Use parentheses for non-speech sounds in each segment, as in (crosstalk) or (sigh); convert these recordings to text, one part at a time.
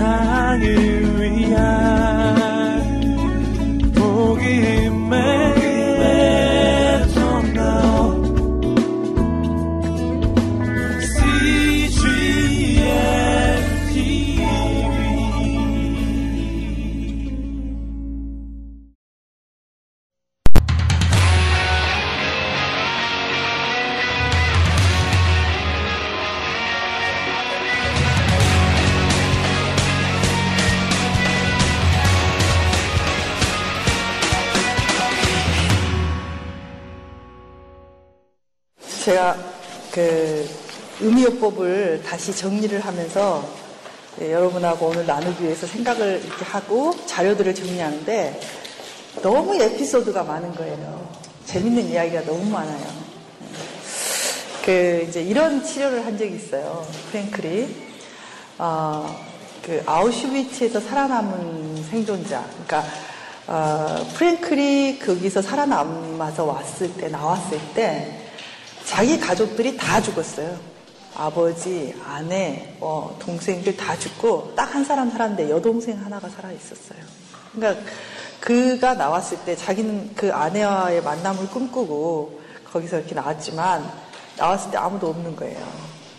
세상을 다시 정리를 하면서 네, 여러분하고 오늘 나누기 위해서 생각을 이렇게 하고 자료들을 정리하는데 너무 에피소드가 많은 거예요. 재밌는 이야기가 너무 많아요. 그 이제 이런 치료를 한 적이 있어요. 프랭클이 어, 그 아우슈비츠에서 살아남은 생존자. 그러니까 어, 프랭클이 거기서 살아남아서 왔을 때 나왔을 때 자기 가족들이 다 죽었어요. 아버지, 아내, 어, 동생들 다 죽고 딱 한 사람 살았는데 여동생 하나가 살아 있었어요. 그러니까 그가 나왔을 때 자기는 그 아내와의 만남을 꿈꾸고 거기서 이렇게 나왔지만 나왔을 때 아무도 없는 거예요.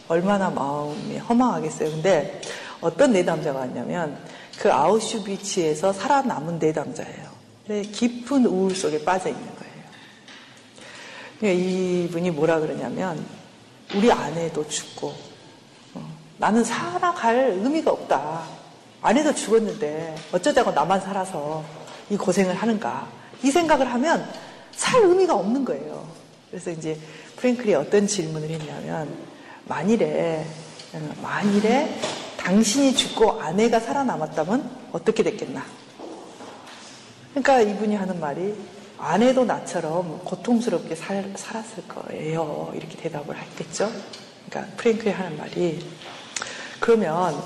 얼마나 마음이 허망하겠어요. 근데 어떤 내담자가 왔냐면 그 아우슈비츠에서 살아남은 내담자예요. 깊은 우울 속에 빠져 있는 거예요. 이분이 뭐라 그러냐면 우리 아내도 죽고 어, 나는 살아갈 의미가 없다. 아내도 죽었는데 어쩌자고 나만 살아서 이 고생을 하는가. 이 생각을 하면 살 의미가 없는 거예요. 그래서 이제 프랭클이 어떤 질문을 했냐면 만일에 만일에 당신이 죽고 아내가 살아남았다면 어떻게 됐겠나? 그러니까 이분이 하는 말이 아내도 나처럼 고통스럽게 살, 살았을 거예요. 이렇게 대답을 했겠죠. 그러니까 프랭클이 하는 말이 그러면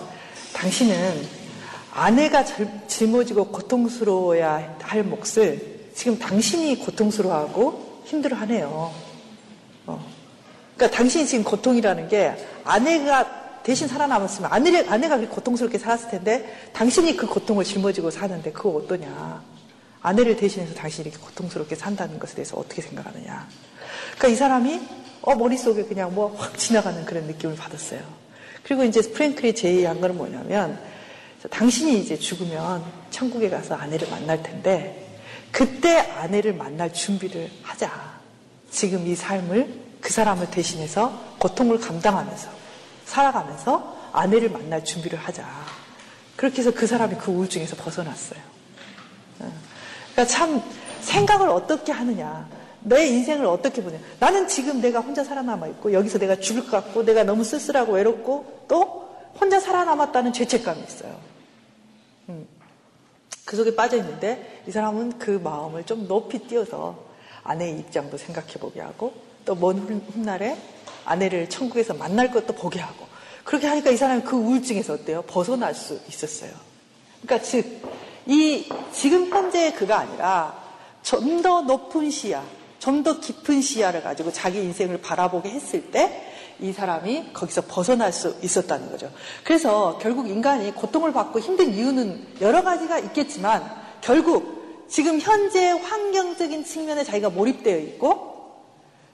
당신은 아내가 짊어지고 고통스러워야 할 몫을 지금 당신이 고통스러워하고 힘들어하네요. 어. 그러니까 당신이 지금 고통이라는 게 아내가 대신 살아남았으면 아내, 아내가 고통스럽게 살았을 텐데 당신이 그 고통을 짊어지고 사는데 그거 어떠냐. 아내를 대신해서 당신이 이렇게 고통스럽게 산다는 것에 대해서 어떻게 생각하느냐. 그러니까 이 사람이 어, 머릿속에 그냥 뭐 확 지나가는 그런 느낌을 받았어요. 그리고 이제 프랭클이 제의한 거는 뭐냐면 당신이 이제 죽으면 천국에 가서 아내를 만날 텐데 그때 아내를 만날 준비를 하자. 지금 이 삶을 그 사람을 대신해서 고통을 감당하면서 살아가면서 아내를 만날 준비를 하자. 그렇게 해서 그 사람이 그 우울증에서 벗어났어요. 그러니까 참 생각을 어떻게 하느냐. 내 인생을 어떻게 보냐. 나는 지금 내가 혼자 살아남아 있고 여기서 내가 죽을 것 같고 내가 너무 쓸쓸하고 외롭고 또 혼자 살아남았다는 죄책감이 있어요. 음. 그 속에 빠져 있는데 이 사람은 그 마음을 좀 높이 띄어서 아내의 입장도 생각해 보게 하고 또 먼 훗날에 아내를 천국에서 만날 것도 보게 하고 그렇게 하니까 이 사람이 그 우울증에서 어때요? 벗어날 수 있었어요. 그러니까 즉 이 지금 현재의 그가 아니라 좀 더 높은 시야, 좀 더 깊은 시야를 가지고 자기 인생을 바라보게 했을 때 이 사람이 거기서 벗어날 수 있었다는 거죠. 그래서 결국 인간이 고통을 받고 힘든 이유는 여러 가지가 있겠지만 결국 지금 현재 환경적인 측면에 자기가 몰입되어 있고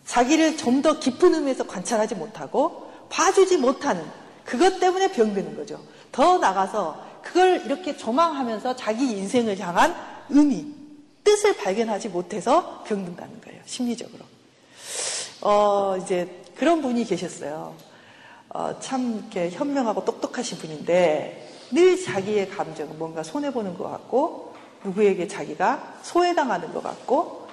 자기를 좀 더 깊은 의미에서 관찰하지 못하고 봐주지 못하는 그것 때문에 병드는 거죠. 더 나가서 그걸 이렇게 조망하면서 자기 인생을 향한 의미, 뜻을 발견하지 못해서 병든다는 거예요. 심리적으로. 어, 이제 그런 분이 계셨어요. 어, 참 이렇게 현명하고 똑똑하신 분인데 늘 자기의 감정은 뭔가 손해보는 것 같고 누구에게 자기가 소외당하는 것 같고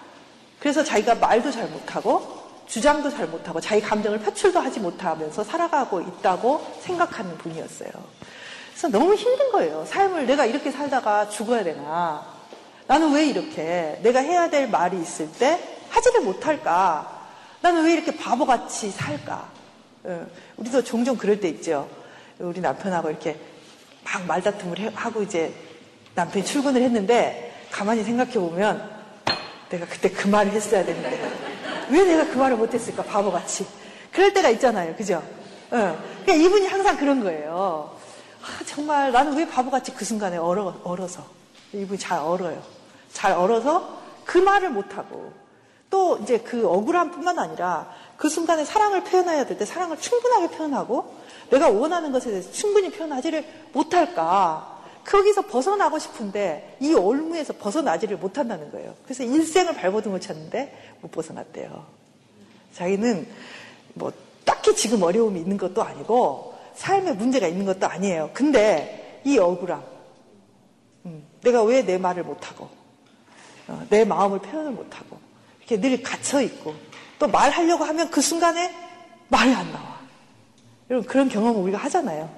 그래서 자기가 말도 잘 못하고 주장도 잘 못하고 자기 감정을 표출도 하지 못하면서 살아가고 있다고 생각하는 분이었어요. 그래서 너무 힘든 거예요. 삶을 내가 이렇게 살다가 죽어야 되나. 나는 왜 이렇게 내가 해야 될 말이 있을 때 하지를 못할까? 나는 왜 이렇게 바보같이 살까? 예, 우리도 종종 그럴 때 있죠. 우리 남편하고 이렇게 막 말다툼을 하고 이제 남편이 출근을 했는데 가만히 생각해 보면 내가 그때 그 말을 했어야 되는데 왜 내가 그 말을 못했을까 바보같이 그럴 때가 있잖아요 그죠? 어. 그러니까 이분이 항상 그런 거예요 아, 정말 나는 왜 바보같이 그 순간에 얼어, 얼어서. 이분이 잘 얼어요. 잘 얼어서 그 말을 못하고 또 이제 그 억울함 뿐만 아니라 그 순간에 사랑을 표현해야 될 때 사랑을 충분하게 표현하고 내가 원하는 것에 대해서 충분히 표현하지를 못할까. 거기서 벗어나고 싶은데 이 올무에서 벗어나지를 못한다는 거예요. 그래서 일생을 발버둥을 쳤는데 못 벗어났대요. 자기는 뭐 딱히 지금 어려움이 있는 것도 아니고 삶에 문제가 있는 것도 아니에요. 근데 이 억울함, 음, 내가 왜 내 말을 못하고 어, 내 마음을 표현을 못하고 이렇게 늘 갇혀 있고 또 말하려고 하면 그 순간에 말이 안 나와. 여러분 그런 경험을 우리가 하잖아요.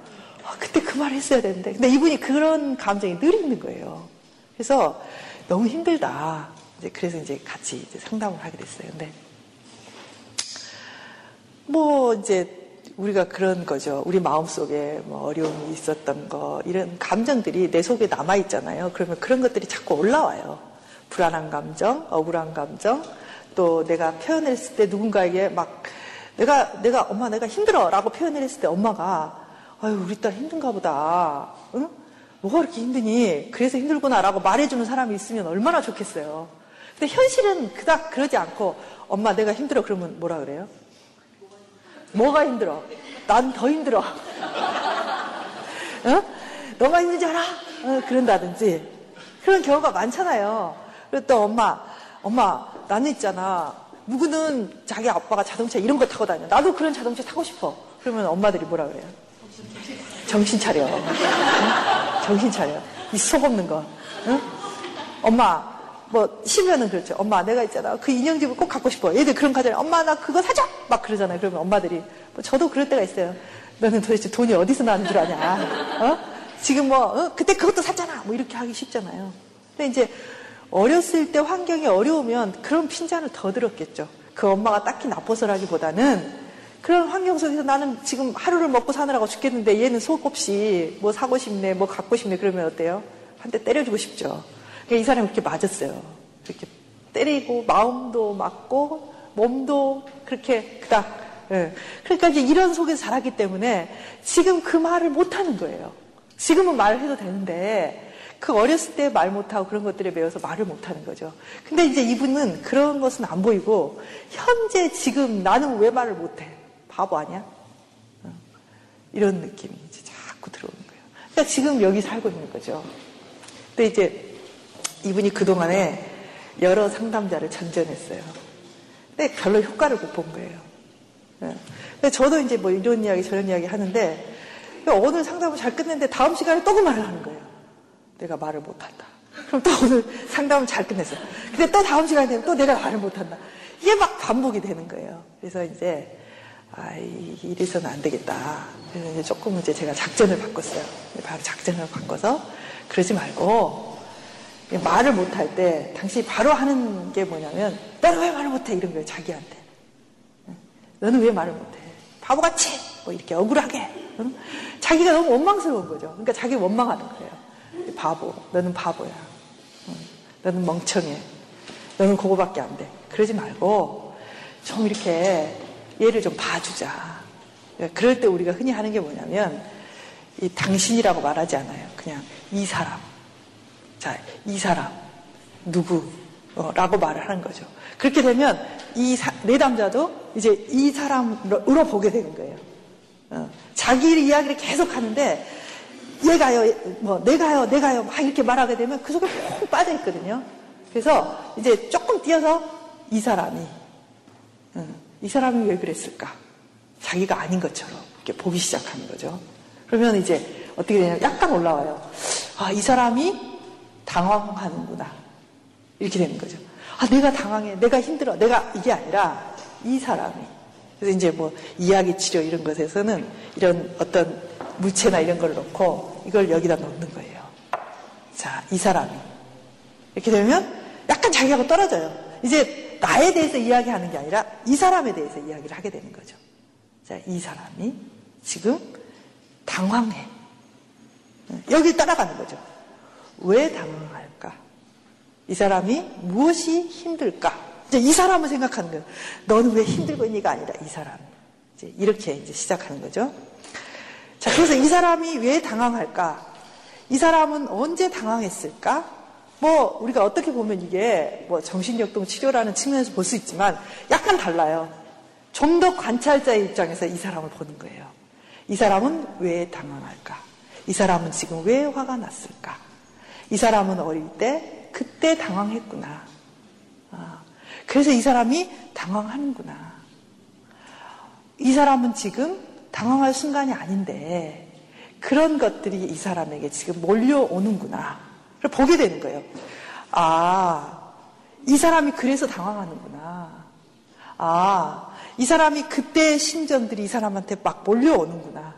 아, 그때 그 말을 했어야 되는데. 근데 이분이 그런 감정이 늘 있는 거예요. 그래서 너무 힘들다. 이제 그래서 이제 같이 이제 상담을 하게 됐어요. 근데 뭐 이제 우리가 그런 거죠. 우리 마음속에 뭐 어려움이 있었던 거 이런 감정들이 내 속에 남아 있잖아요. 그러면 그런 것들이 자꾸 올라와요. 불안한 감정, 억울한 감정, 또 내가 표현했을 때 누군가에게 막 내가 내가 엄마 내가 힘들어라고 표현을 했을 때 엄마가 아유 우리 딸 힘든가 보다. 응? 뭐가 그렇게 힘드니? 그래서 힘들구나라고 말해주는 사람이 있으면 얼마나 좋겠어요. 근데 현실은 그닥 그러지 않고 엄마 내가 힘들어 그러면 뭐라 그래요? 뭐가 힘들어? 난 더 힘들어. 어? 너가 힘든지 알아? 어, 그런다든지. 그런 경우가 많잖아요. 그리고 또 엄마, 엄마, 나는 있잖아. 누구는 자기 아빠가 자동차 이런 거 타고 다녀. 나도 그런 자동차 타고 싶어. 그러면 엄마들이 뭐라 그래요? 정신 차려. 응? 정신 차려. 이 속 없는 거. 응? 엄마, 뭐, 쉬면은 그렇죠. 엄마, 내가 있잖아. 그 인형집을 꼭 갖고 싶어. 얘들 그런 가잖아요. 엄마, 나 그거 사줘! 막 그러잖아요. 그러면 엄마들이. 뭐 저도 그럴 때가 있어요. 너는 도대체 돈이 어디서 나는 줄 아냐? 어? 지금 뭐, 어? 그때 그것도 샀잖아! 뭐 이렇게 하기 쉽잖아요. 근데 이제, 어렸을 때 환경이 어려우면 그런 핀잔을 더 들었겠죠. 그 엄마가 딱히 나빠서라기보다는 그런 환경 속에서 나는 지금 하루를 먹고 사느라고 죽겠는데 얘는 속 없이 뭐 사고 싶네, 뭐 갖고 싶네 그러면 어때요? 한 대 때려주고 싶죠. 그러니까 이 사람이 그렇게 맞았어요. 이렇게 때리고 마음도 맞고 몸도 그렇게 그닥. 예. 그러니까 이제 이런 속에서 자랐기 때문에 지금 그 말을 못하는 거예요. 지금은 말을 해도 되는데 그 어렸을 때 말 못하고 그런 것들에 매여서 말을 못하는 거죠. 근데 이제 이분은 그런 것은 안 보이고 현재 지금 나는 왜 말을 못해? 바보 아니야? 어. 이런 느낌이 이제 자꾸 들어오는 거예요. 그러니까 지금 여기 살고 있는 거죠. 근데 이제 이분이 그동안에 여러 상담자를 전전했어요. 근데 별로 효과를 못 본 거예요. 예. 근데 저도 이제 뭐 이런 이야기 저런 이야기 하는데 오늘 상담을 잘 끝냈는데 다음 시간에 또 그 말을 하는 거예요. 내가 말을 못한다. 그럼 또 오늘 상담을 잘 끝냈어요. 근데 또 다음 시간이 되면 또 내가 말을 못한다. 이게 막 반복이 되는 거예요. 그래서 이제 아, 이래서는 안 되겠다. 그래서 이제 조금 이제 제가 작전을 바꿨어요. 바로 작전을 바꿔서 그러지 말고 말을 못할 때 당신이 바로 하는 게 뭐냐면 너는 왜 말을 못해? 이런 거예요. 자기한테. 너는 왜 말을 못해? 바보같이 뭐 이렇게 억울하게. 응? 자기가 너무 원망스러운 거죠. 그러니까 자기 원망하는 거예요. 바보. 너는 바보야. 응. 너는 멍청해. 너는 그거밖에 안 돼. 그러지 말고 좀 이렇게 얘를 좀 봐주자. 그럴 때 우리가 흔히 하는 게 뭐냐면 이 당신이라고 말하지 않아요. 그냥 이 사람. 자, 이 사람 누구? 어, 라고 말을 하는 거죠. 그렇게 되면 이 내담자도 이제 이 사람으로 보게 되는 거예요. 어, 자기 이야기를 계속 하는데 얘가요, 뭐 내가요, 내가요 막 이렇게 말하게 되면 그 속에 푹 빠져 있거든요. 그래서 이제 조금 뛰어서 이 사람이 어, 이 사람이 왜 그랬을까? 자기가 아닌 것처럼 이렇게 보기 시작하는 거죠. 그러면 이제 어떻게 되냐면 약간 올라와요. 아, 이 사람이 당황하는구나. 이렇게 되는 거죠. 아, 내가 당황해. 내가 힘들어. 내가 이게 아니라 이 사람이. 그래서 이제 뭐 이야기 치료 이런 것에서는 이런 어떤 물체나 이런 걸 놓고 이걸 여기다 놓는 거예요. 자, 이 사람이. 이렇게 되면 약간 자기하고 떨어져요. 이제 나에 대해서 이야기하는 게 아니라 이 사람에 대해서 이야기를 하게 되는 거죠. 자, 이 사람이 지금 당황해. 여기 따라가는 거죠. 왜 당황할까? 이 사람이 무엇이 힘들까? 이제 이 사람을 생각하는 거예요. 너는 왜 힘들고 있니가 아니라 이 사람. 이제 이렇게 이제 시작하는 거죠. 자, 그래서 이 사람이 왜 당황할까? 이 사람은 언제 당황했을까? 뭐, 우리가 어떻게 보면 이게 뭐 정신역동 치료라는 측면에서 볼 수 있지만 약간 달라요. 좀 더 관찰자의 입장에서 이 사람을 보는 거예요. 이 사람은 왜 당황할까? 이 사람은 지금 왜 화가 났을까? 이 사람은 어릴 때 그때 당황했구나. 아, 그래서 이 사람이 당황하는구나. 이 사람은 지금 당황할 순간이 아닌데 그런 것들이 이 사람에게 지금 몰려오는구나. 를 보게 되는 거예요. 아, 이 사람이 그래서 당황하는구나. 아, 이 사람이 그때의 심정들이 이 사람한테 막 몰려오는구나.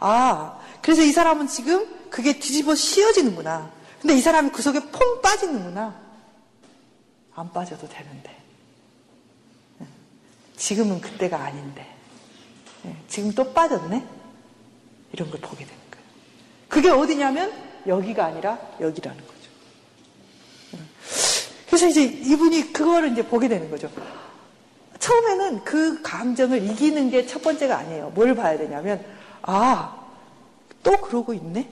아, 그래서 이 사람은 지금 그게 뒤집어 씌워지는구나. 근데 이 사람이 그 속에 퐁 빠지는구나. 안 빠져도 되는데. 지금은 그때가 아닌데. 지금 또 빠졌네? 이런 걸 보게 되는 거예요. 그게 어디냐면 여기가 아니라 여기라는 거죠. 그래서 이제 이분이 그거를 이제 보게 되는 거죠. 처음에는 그 감정을 이기는 게 첫 번째가 아니에요. 뭘 봐야 되냐면, 아, 또 그러고 있네?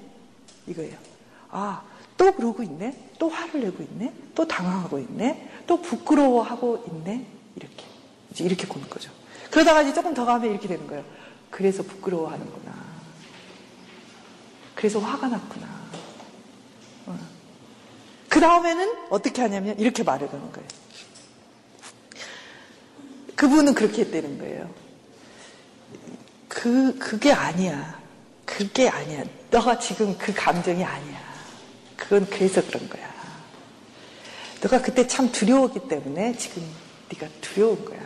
이거예요. 아, 또 그러고 있네? 또 화를 내고 있네? 또 당황하고 있네? 또 부끄러워하고 있네? 이렇게. 이제 이렇게 보는 거죠. 그러다가 이제 조금 더 가면 이렇게 되는 거예요. 그래서 부끄러워하는구나. 그래서 화가 났구나. 어. 그 다음에는 어떻게 하냐면 이렇게 말을 거는 거예요. 그분은 그렇게 했다는 거예요. 그, 그게 아니야. 그게 아니야. 너가 지금 그 감정이 아니야. 그건 그래서 그런 거야. 너가 그때 참 두려웠기 때문에 지금 네가 두려운 거야.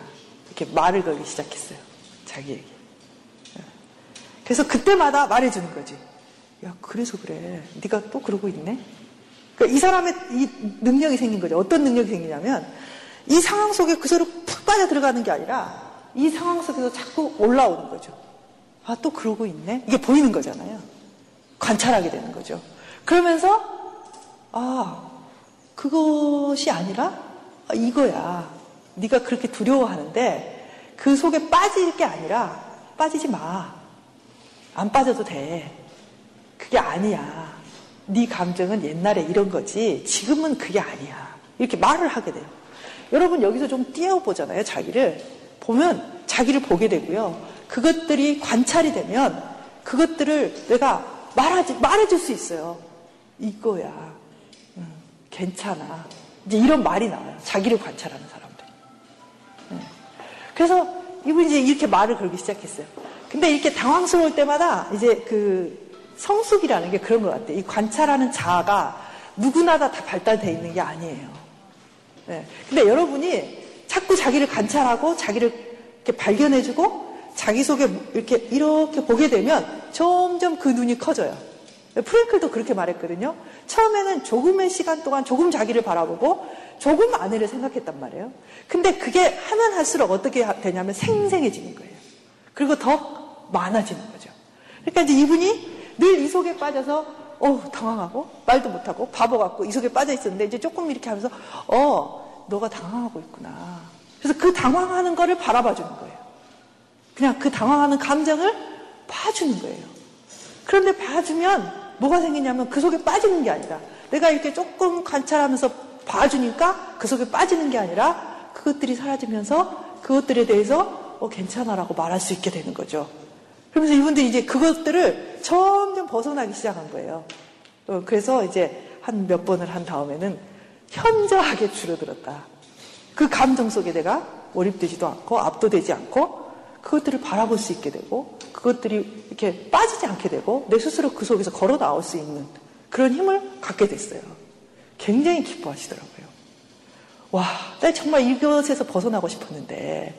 이렇게 말을 걸기 시작했어요. 자기에게. 그래서 그때마다 말해주는 거지. 야, 그래서 그래. 네가 또 그러고 있네? 그러니까 이 사람의 이 능력이 생긴 거죠. 어떤 능력이 생기냐면 이 상황 속에 그대로 푹 빠져 들어가는 게 아니라 이 상황 속에서 자꾸 올라오는 거죠. 아, 또 그러고 있네? 이게 보이는 거잖아요. 관찰하게 되는 거죠. 그러면서, 아, 그것이 아니라 아, 이거야. 네가 그렇게 두려워하는데 그 속에 빠질 게 아니라 빠지지 마. 안 빠져도 돼. 그게 아니야. 네 감정은 옛날에 이런 거지 지금은 그게 아니야. 이렇게 말을 하게 돼요. 여러분 여기서 좀 띄워보잖아요. 자기를. 보면 자기를 보게 되고요. 그것들이 관찰이 되면 그것들을 내가 말하지, 말해줄 수 있어요. 이거야. 응, 괜찮아. 이제 이런 말이 나와요. 자기를 관찰하는 사람들이. 응. 그래서 이분이 이제 이렇게 말을 걸기 시작했어요. 근데 이렇게 당황스러울 때마다 이제 그 성숙이라는 게 그런 것 같아요. 이 관찰하는 자아가 누구나 다 발달되어 있는 게 아니에요. 네. 근데 여러분이 자꾸 자기를 관찰하고 자기를 이렇게 발견해주고 자기 속에 이렇게 이렇게 보게 되면 점점 그 눈이 커져요. 프랭클도 그렇게 말했거든요. 처음에는 조금의 시간 동안 조금 자기를 바라보고 조금 아내를 생각했단 말이에요. 근데 그게 하면 할수록 어떻게 되냐면 생생해지는 거예요. 그리고 더 많아지는 거죠. 그러니까 이제 이분이 늘 이 속에 빠져서 어 당황하고 말도 못하고 바보 같고 이 속에 빠져 있었는데 이제 조금 이렇게 하면서 어 너가 당황하고 있구나. 그래서 그 당황하는 거를 바라봐 주는 거예요. 그냥 그 당황하는 감정을 봐주는 거예요. 그런데 봐주면 뭐가 생기냐면 그 속에 빠지는 게 아니라 내가 이렇게 조금 관찰하면서 봐주니까 그 속에 빠지는 게 아니라 그것들이 사라지면서 그것들에 대해서 어, 괜찮아라고 말할 수 있게 되는 거죠. 그러면서 이분들이 이제 그것들을 점점 벗어나기 시작한 거예요. 어, 그래서 이제 한 몇 번을 한 다음에는 현저하게 줄어들었다. 그 감정 속에 내가 몰입되지도 않고 압도되지 않고 그것들을 바라볼 수 있게 되고 그것들이 이렇게 빠지지 않게 되고 내 스스로 그 속에서 걸어 나올 수 있는 그런 힘을 갖게 됐어요. 굉장히 기뻐하시더라고요. 와, 나 정말 이것에서 벗어나고 싶었는데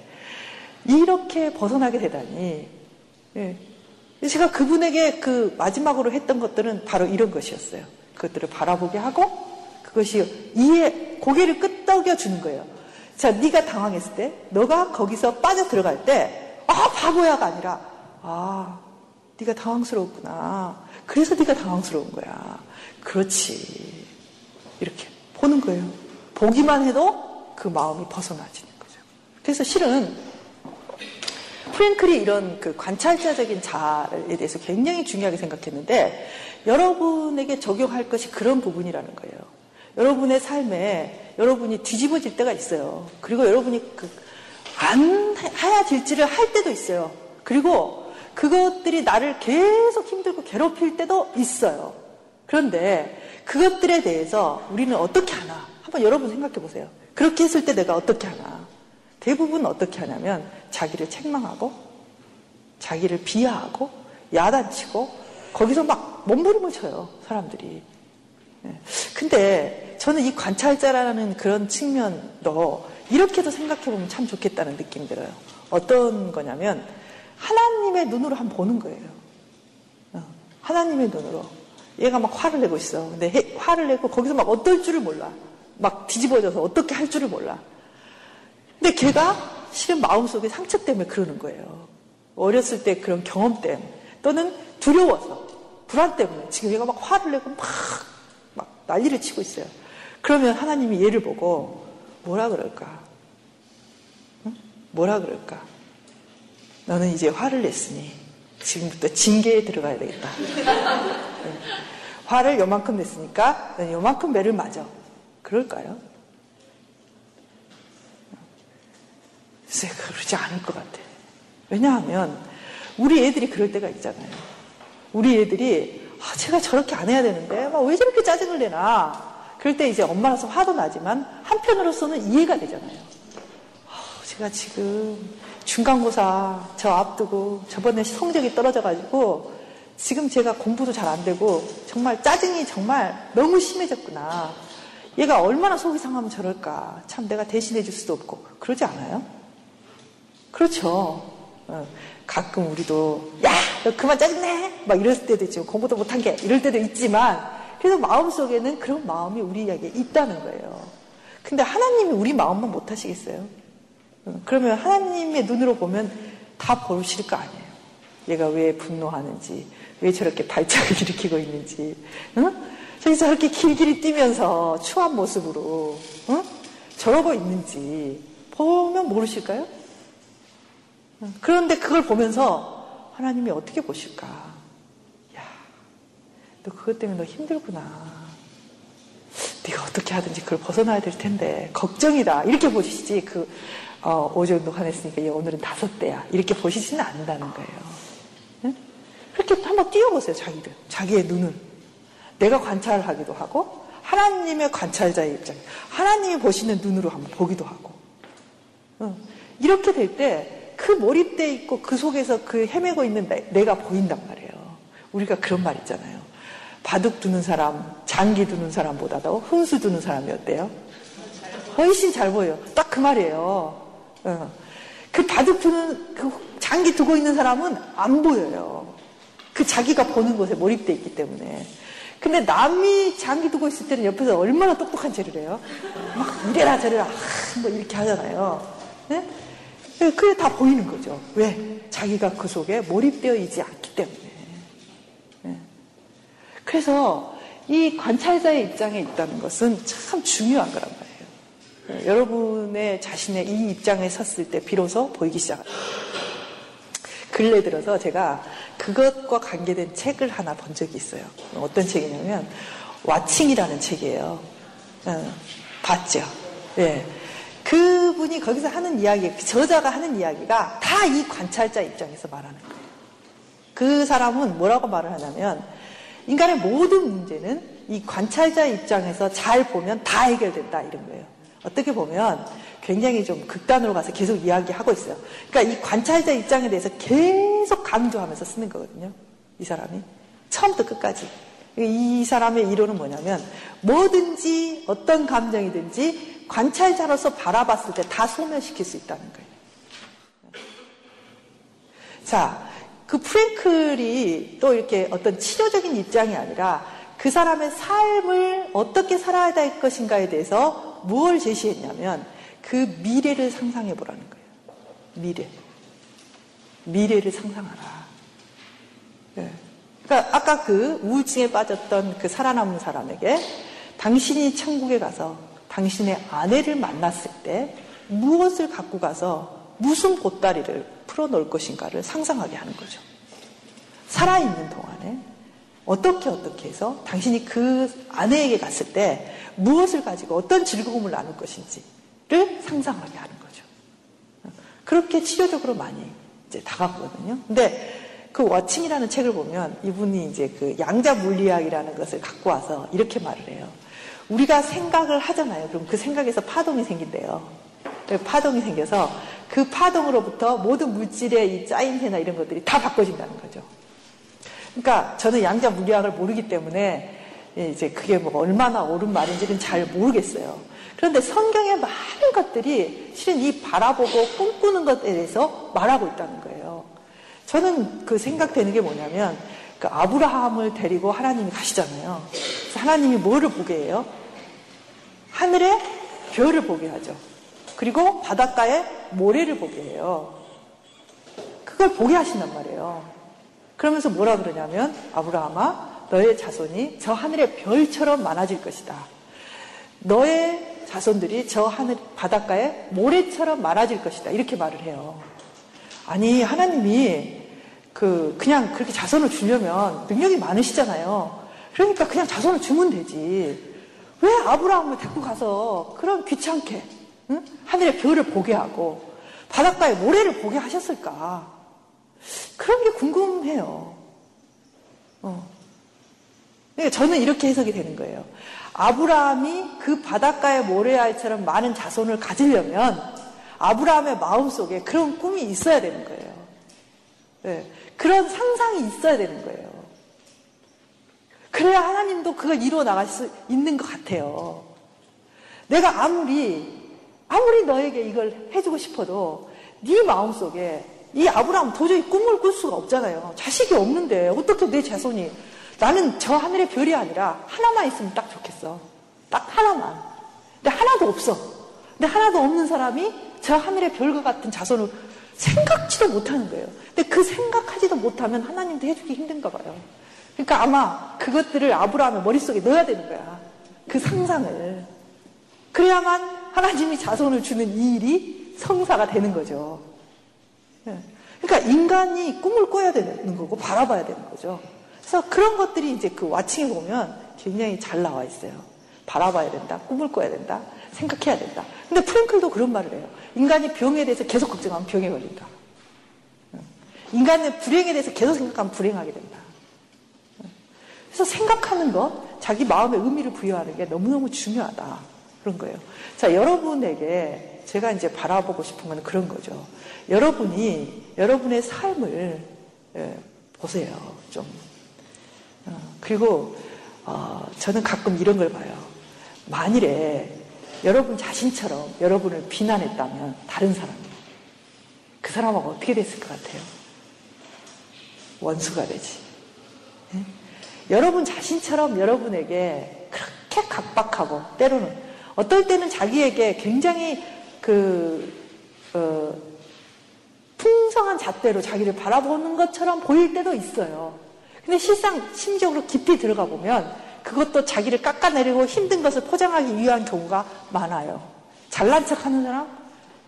이렇게 벗어나게 되다니. 예. 제가 그분에게 그 마지막으로 했던 것들은 바로 이런 것이었어요. 그것들을 바라보게 하고 그것이 이해 고개를 끄덕여 주는 거예요. 자, 네가 당황했을 때, 너가 거기서 빠져 들어갈 때, 아 바보야가 아니라, 아, 네가 당황스러웠구나. 그래서 네가 당황스러운 거야. 그렇지. 이렇게 보는 거예요. 보기만 해도 그 마음이 벗어나지는 거죠. 그래서 실은 프랭클이 이런 그 관찰자적인 자에 대해서 굉장히 중요하게 생각했는데 여러분에게 적용할 것이 그런 부분이라는 거예요. 여러분의 삶에 여러분이 뒤집어질 때가 있어요. 그리고 여러분이 그 안 하야질지를 할 때도 있어요. 그리고 그것들이 나를 계속 힘들고 괴롭힐 때도 있어요. 그런데 그것들에 대해서 우리는 어떻게 하나? 한번 여러분 생각해 보세요. 그렇게 했을 때 내가 어떻게 하나? 대부분 어떻게 하냐면 자기를 책망하고 자기를 비하하고 야단치고 거기서 막 몸부림을 쳐요. 사람들이. 네. 근데 저는 이 관찰자라는 그런 측면도 이렇게도 생각해 보면 참 좋겠다는 느낌이 들어요. 어떤 거냐면 하나님의 눈으로 한번 보는 거예요. 어, 하나님의 눈으로. 얘가 막 화를 내고 있어. 근데 해, 화를 내고 거기서 막 어떨 줄을 몰라. 막 뒤집어져서 어떻게 할 줄을 몰라. 근데 걔가 실은 마음속에 상처 때문에 그러는 거예요. 어렸을 때 그런 경험 때문에 또는 두려워서 불안 때문에 지금 얘가 막 화를 내고 막, 막 난리를 치고 있어요. 그러면 하나님이 얘를 보고 뭐라 그럴까? 응? 뭐라 그럴까? 너는 이제 화를 냈으니 지금부터 징계에 들어가야 되겠다. 화를 요만큼 냈으니까 너는 요만큼 매를 맞아. 그럴까요? 글쎄, 그러지 않을 것 같아. 왜냐하면 우리 애들이 그럴 때가 있잖아요. 우리 애들이 아, 제가 저렇게 안 해야 되는데 왜 저렇게 짜증을 내나 그럴 때 이제 엄마라서 화도 나지만 한편으로서는 이해가 되잖아요. 아, 제가 지금 중간고사 저 앞두고 저번에 성적이 떨어져가지고 지금 제가 공부도 잘 안 되고 정말 짜증이 정말 너무 심해졌구나. 얘가 얼마나 속이 상하면 저럴까. 참 내가 대신해 줄 수도 없고. 그러지 않아요? 그렇죠. 어, 가끔 우리도 야, 너 그만 짜증내! 막 이럴 때도 있죠. 공부도 못한 게 이럴 때도 있지만 그래서 마음속에는 그런 마음이 우리에게 있다는 거예요. 근데 하나님이 우리 마음만 못 하시겠어요? 어, 그러면 하나님의 눈으로 보면 다 보실 거 아니에요. 얘가 왜 분노하는지, 왜 저렇게 발작을 (laughs) 일으키고 있는지, 응? 저기서 저렇게 길길이 뛰면서 추한 모습으로, 응? 저러고 있는지 보면 모르실까요? 그런데 그걸 보면서 하나님이 어떻게 보실까? 야, 너 그것 때문에 너 힘들구나. 네가 어떻게 하든지 그걸 벗어나야 될 텐데 걱정이다. 이렇게 보시지 그 어, 5정도 화냈으니까 오늘은 다섯 대야. 이렇게 보시지는 않는다는 거예요. 응? 그렇게 한번 띄워보세요, 자기를. 자기의 눈을. 내가 관찰을 하기도 하고, 하나님의 관찰자의 입장. 하나님이 보시는 눈으로 한번 보기도 하고. 응. 이렇게 될 때, 그 몰입돼 있고 그 속에서 그 헤매고 있는 내, 가 보인단 말이에요. 우리가 그런 말 있잖아요. 바둑 두는 사람, 장기 두는 사람보다도 훈수 두는 사람이 어때요? 훨씬 잘 보여요. 딱 그 말이에요. 어. 그 바둑 두는, 그 장기 두고 있는 사람은 안 보여요. 그 자기가 보는 곳에 몰입돼 있기 때문에. 근데 남이 장기 두고 있을 때는 옆에서 얼마나 똑똑한 죄를 해요? 막 이래라 저래라, 아, 뭐 이렇게 하잖아요. 네? 그게 다 보이는 거죠. 왜? 자기가 그 속에 몰입되어 있지 않기 때문에. 네. 그래서 이 관찰자의 입장에 있다는 것은 참 중요한 거란 말이에요. 네, 여러분의 자신의 이 입장에 섰을 때 비로소 보이기 시작합니다. 근래 들어서 제가 그것과 관계된 책을 하나 본 적이 있어요. 어떤 책이냐면 와칭이라는 책이에요. 어, 봤죠? 예. 그분이 거기서 하는 이야기, 그 저자가 하는 이야기가 다 이 관찰자 입장에서 말하는 거예요. 그 사람은 뭐라고 말을 하냐면 인간의 모든 문제는 이 관찰자 입장에서 잘 보면 다 해결된다 이런 거예요. 어떻게 보면 굉장히 좀 극단으로 가서 계속 이야기하고 있어요. 그러니까 이 관찰자 입장에 대해서 계속 강조하면서 쓰는 거거든요. 이 사람이. 처음부터 끝까지. 이 사람의 이론은 뭐냐면 뭐든지 어떤 감정이든지 관찰자로서 바라봤을 때 다 소멸시킬 수 있다는 거예요. 자, 그 프랭클이 또 이렇게 어떤 치료적인 입장이 아니라 그 사람의 삶을 어떻게 살아야 될 것인가에 대해서 무엇을 제시했냐면 그 미래를 상상해 보라는 거예요. 미래. 미래를 상상하라. 네. 그러니까 아까 그 우울증에 빠졌던 그 살아남은 사람에게 당신이 천국에 가서 당신의 아내를 만났을 때 무엇을 갖고 가서 무슨 보따리를 풀어놓을 것인가를 상상하게 하는 거죠. 살아있는 동안에 어떻게 어떻게 해서 당신이 그 아내에게 갔을 때 무엇을 가지고 어떤 즐거움을 나눌 것인지를 상상하게 하는 거죠. 그렇게 치료적으로 많이 이제 다가가거든요. 근데 그 워칭이라는 책을 보면 이분이 이제 그 양자 물리학이라는 것을 갖고 와서 이렇게 말을 해요. 우리가 생각을 하잖아요. 그럼 그 생각에서 파동이 생긴대요. 파동이 생겨서 그 파동으로부터 모든 물질의 이 짜임새나 이런 것들이 다 바꿔진다는 거죠. 그러니까 저는 양자 물리학을 모르기 때문에 이제 그게 뭐 얼마나 옳은 말인지는 잘 모르겠어요. 그런데 성경의 많은 것들이 실은 이 바라보고 꿈꾸는 것에 대해서 말하고 있다는 거예요. 저는 그 생각되는 게 뭐냐면 그 아브라함을 데리고 하나님이 가시잖아요. 하나님이 뭐를 보게 해요? 하늘에 별을 보게 하죠. 그리고 바닷가에 모래를 보게 해요. 그걸 보게 하신단 말이에요. 그러면서 뭐라 그러냐면 아브라함아 너의 자손이 저 하늘의 별처럼 많아질 것이다. 너의 자손들이 저 하늘 바닷가에 모래처럼 많아질 것이다. 이렇게 말을 해요. 아니 하나님이 그 그냥 그렇게 자손을 주려면 능력이 많으시잖아요. 그러니까 그냥 자손을 주면 되지. 왜 아브라함을 데리고 가서 그런 귀찮게 응? 하늘의 별을 보게 하고 바닷가에 모래를 보게 하셨을까? 그런 게 궁금해요. 어. 그러니까 저는 이렇게 해석이 되는 거예요. 아브라함이 그 바닷가의 모래알처럼 많은 자손을 가지려면 아브라함의 마음속에 그런 꿈이 있어야 되는 거예요. 네. 그런 상상이 있어야 되는 거예요. 그래야 하나님도 그걸 이루어 나갈 수 있는 것 같아요. 내가 아무리 아무리 너에게 이걸 해주고 싶어도 네 마음속에 이 아브라함 도저히 꿈을 꿀 수가 없잖아요. 자식이 없는데 어떻게 내 자손이 나는 저 하늘의 별이 아니라 하나만 있으면 딱 좋겠어. 딱 하나만. 근데 하나도 없어. 근데 하나도 없는 사람이 저 하늘의 별과 같은 자손을 생각지도 못하는 거예요. 근데 그 생각하지도 못하면 하나님도 해주기 힘든가 봐요. 그러니까 아마 그것들을 아브라함의 머릿속에 넣어야 되는 거야. 그 상상을. 그래야만 하나님이 자손을 주는 이 일이 성사가 되는 거죠. 예. 그러니까 인간이 꿈을 꿔야 되는 거고 바라봐야 되는 거죠. 그래서 그런 것들이 이제 그 와칭에 보면 굉장히 잘 나와 있어요. 바라봐야 된다. 꿈을 꿔야 된다. 생각해야 된다. 근데 프랭클도 그런 말을 해요. 인간이 병에 대해서 계속 걱정하면 병에 걸린다. 예. 인간의 불행에 대해서 계속 생각하면 불행하게 된다. 예. 그래서 생각하는 것, 자기 마음에 의미를 부여하는 게 너무너무 중요하다. 그런 거예요. 자, 여러분에게 제가 이제 바라보고 싶은 건 그런 거죠. 여러분이 여러분의 삶을 예, 보세요. 좀. 어, 그리고 어, 저는 가끔 이런 걸 봐요. 만일에 여러분 자신처럼 여러분을 비난했다면 다른 사람이 그 사람하고 어떻게 됐을 것 같아요? 원수가 되지. 예? 여러분 자신처럼 여러분에게 그렇게 각박하고 때로는 어떨 때는 자기에게 굉장히 그 어, 풍성한 잣대로 자기를 바라보는 것처럼 보일 때도 있어요. 근데 실상 심적으로 깊이 들어가 보면 그것도 자기를 깎아내리고 힘든 것을 포장하기 위한 경우가 많아요. 잘난 척 하는 사람,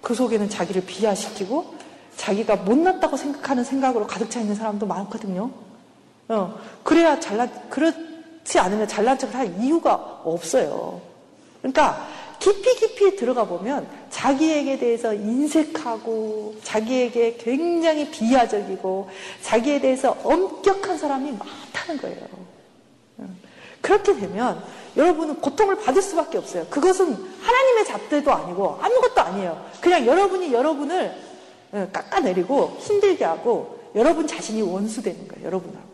그 속에는 자기를 비하시키고 자기가 못났다고 생각하는 생각으로 가득 차 있는 사람도 많거든요. 어, 그래야 잘난, 그렇지 않으면 잘난 척을 할 이유가 없어요. 그러니까 깊이 깊이 들어가 보면 자기에게 대해서 인색하고 자기에게 굉장히 비하적이고 자기에 대해서 엄격한 사람이 많다는 거예요. 그렇게 되면 여러분은 고통을 받을 수밖에 없어요. 그것은 하나님의 잡대도 아니고 아무것도 아니에요. 그냥 여러분이 여러분을 깎아내리고 힘들게 하고 여러분 자신이 원수되는 거예요. 여러분하고.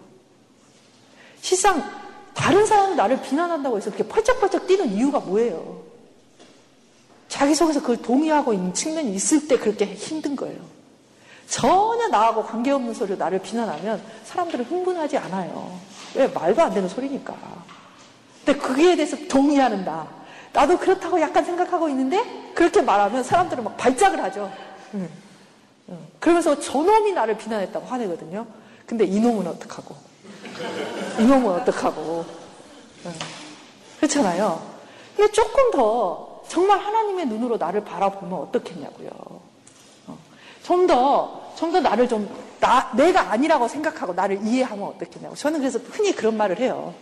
실상 다른 사람이 나를 비난한다고 해서 그렇게 펄쩍펄쩍 뛰는 이유가 뭐예요? 자기 속에서 그걸 동의하고 있는 측면이 있을 때 그렇게 힘든 거예요. 전혀 나하고 관계없는 소리로 나를 비난하면 사람들은 흥분하지 않아요. 왜? 말도 안 되는 소리니까. 근데 그에 대해서 동의하는 나. 나도 그렇다고 약간 생각하고 있는데 그렇게 말하면 사람들은 막 발작을 하죠. 그러면서 저놈이 나를 비난했다고 화내거든요. 근데 이놈은 어떡하고. 이놈은 어떡하고. 응. 그렇잖아요. 근데 조금 더 정말 하나님의 눈으로 나를 바라보면 어떻겠냐고요. 어. 좀더 좀 더 나를 좀, 나, 내가 아니라고 생각하고 나를 이해하면 어떻겠냐고. 저는 그래서 흔히 그런 말을 해요.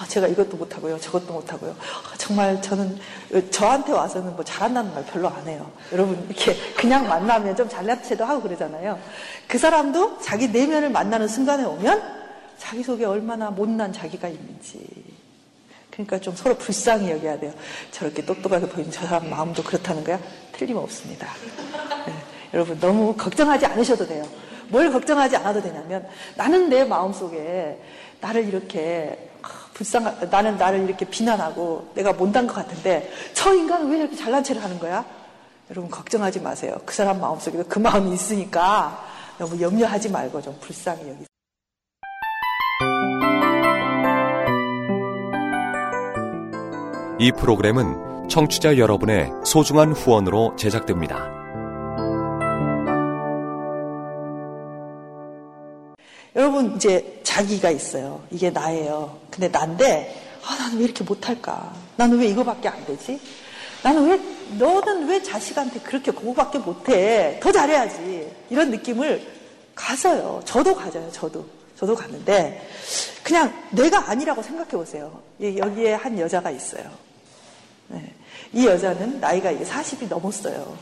아, 제가 이것도 못하고요. 저것도 못하고요. 아, 정말 저는 저한테 와서는 뭐 잘한다는 말 별로 안 해요. 여러분, 이렇게 그냥 만나면 좀 잘난 체도 하고 그러잖아요. 그 사람도 자기 내면을 만나는 순간에 오면 자기 속에 얼마나 못난 자기가 있는지. 그러니까 좀 서로 불쌍히 여겨야 돼요. 저렇게 똑똑하게 보이는 저 사람 마음도 그렇다는 거야? 틀림없습니다. 네. 여러분 너무 걱정하지 않으셔도 돼요. 뭘 걱정하지 않아도 되냐면 나는 내 마음 속에 나를 이렇게 아, 불쌍 나는 나를 이렇게 비난하고 내가 못난 것 같은데 저 인간은 왜 이렇게 잘난 체를 하는 거야? 여러분 걱정하지 마세요. 그 사람 마음 속에도 그 마음이 있으니까 너무 염려하지 말고 좀 불쌍히 여기세요. 이 프로그램은 청취자 여러분의 소중한 후원으로 제작됩니다. 여러분 이제 자기가 있어요. 이게 나예요. 근데 난데 아 나는 왜 이렇게 못할까? 나는 왜 이거밖에 안 되지? 나는 왜 너는 왜 자식한테 그렇게 그거밖에 못해? 더 잘해야지. 이런 느낌을 가져요. 저도 가져요. 저도 저도 갔는데 그냥 내가 아니라고 생각해 보세요. 여기에 한 여자가 있어요. 네. 이 여자는 나이가 40이 넘었어요.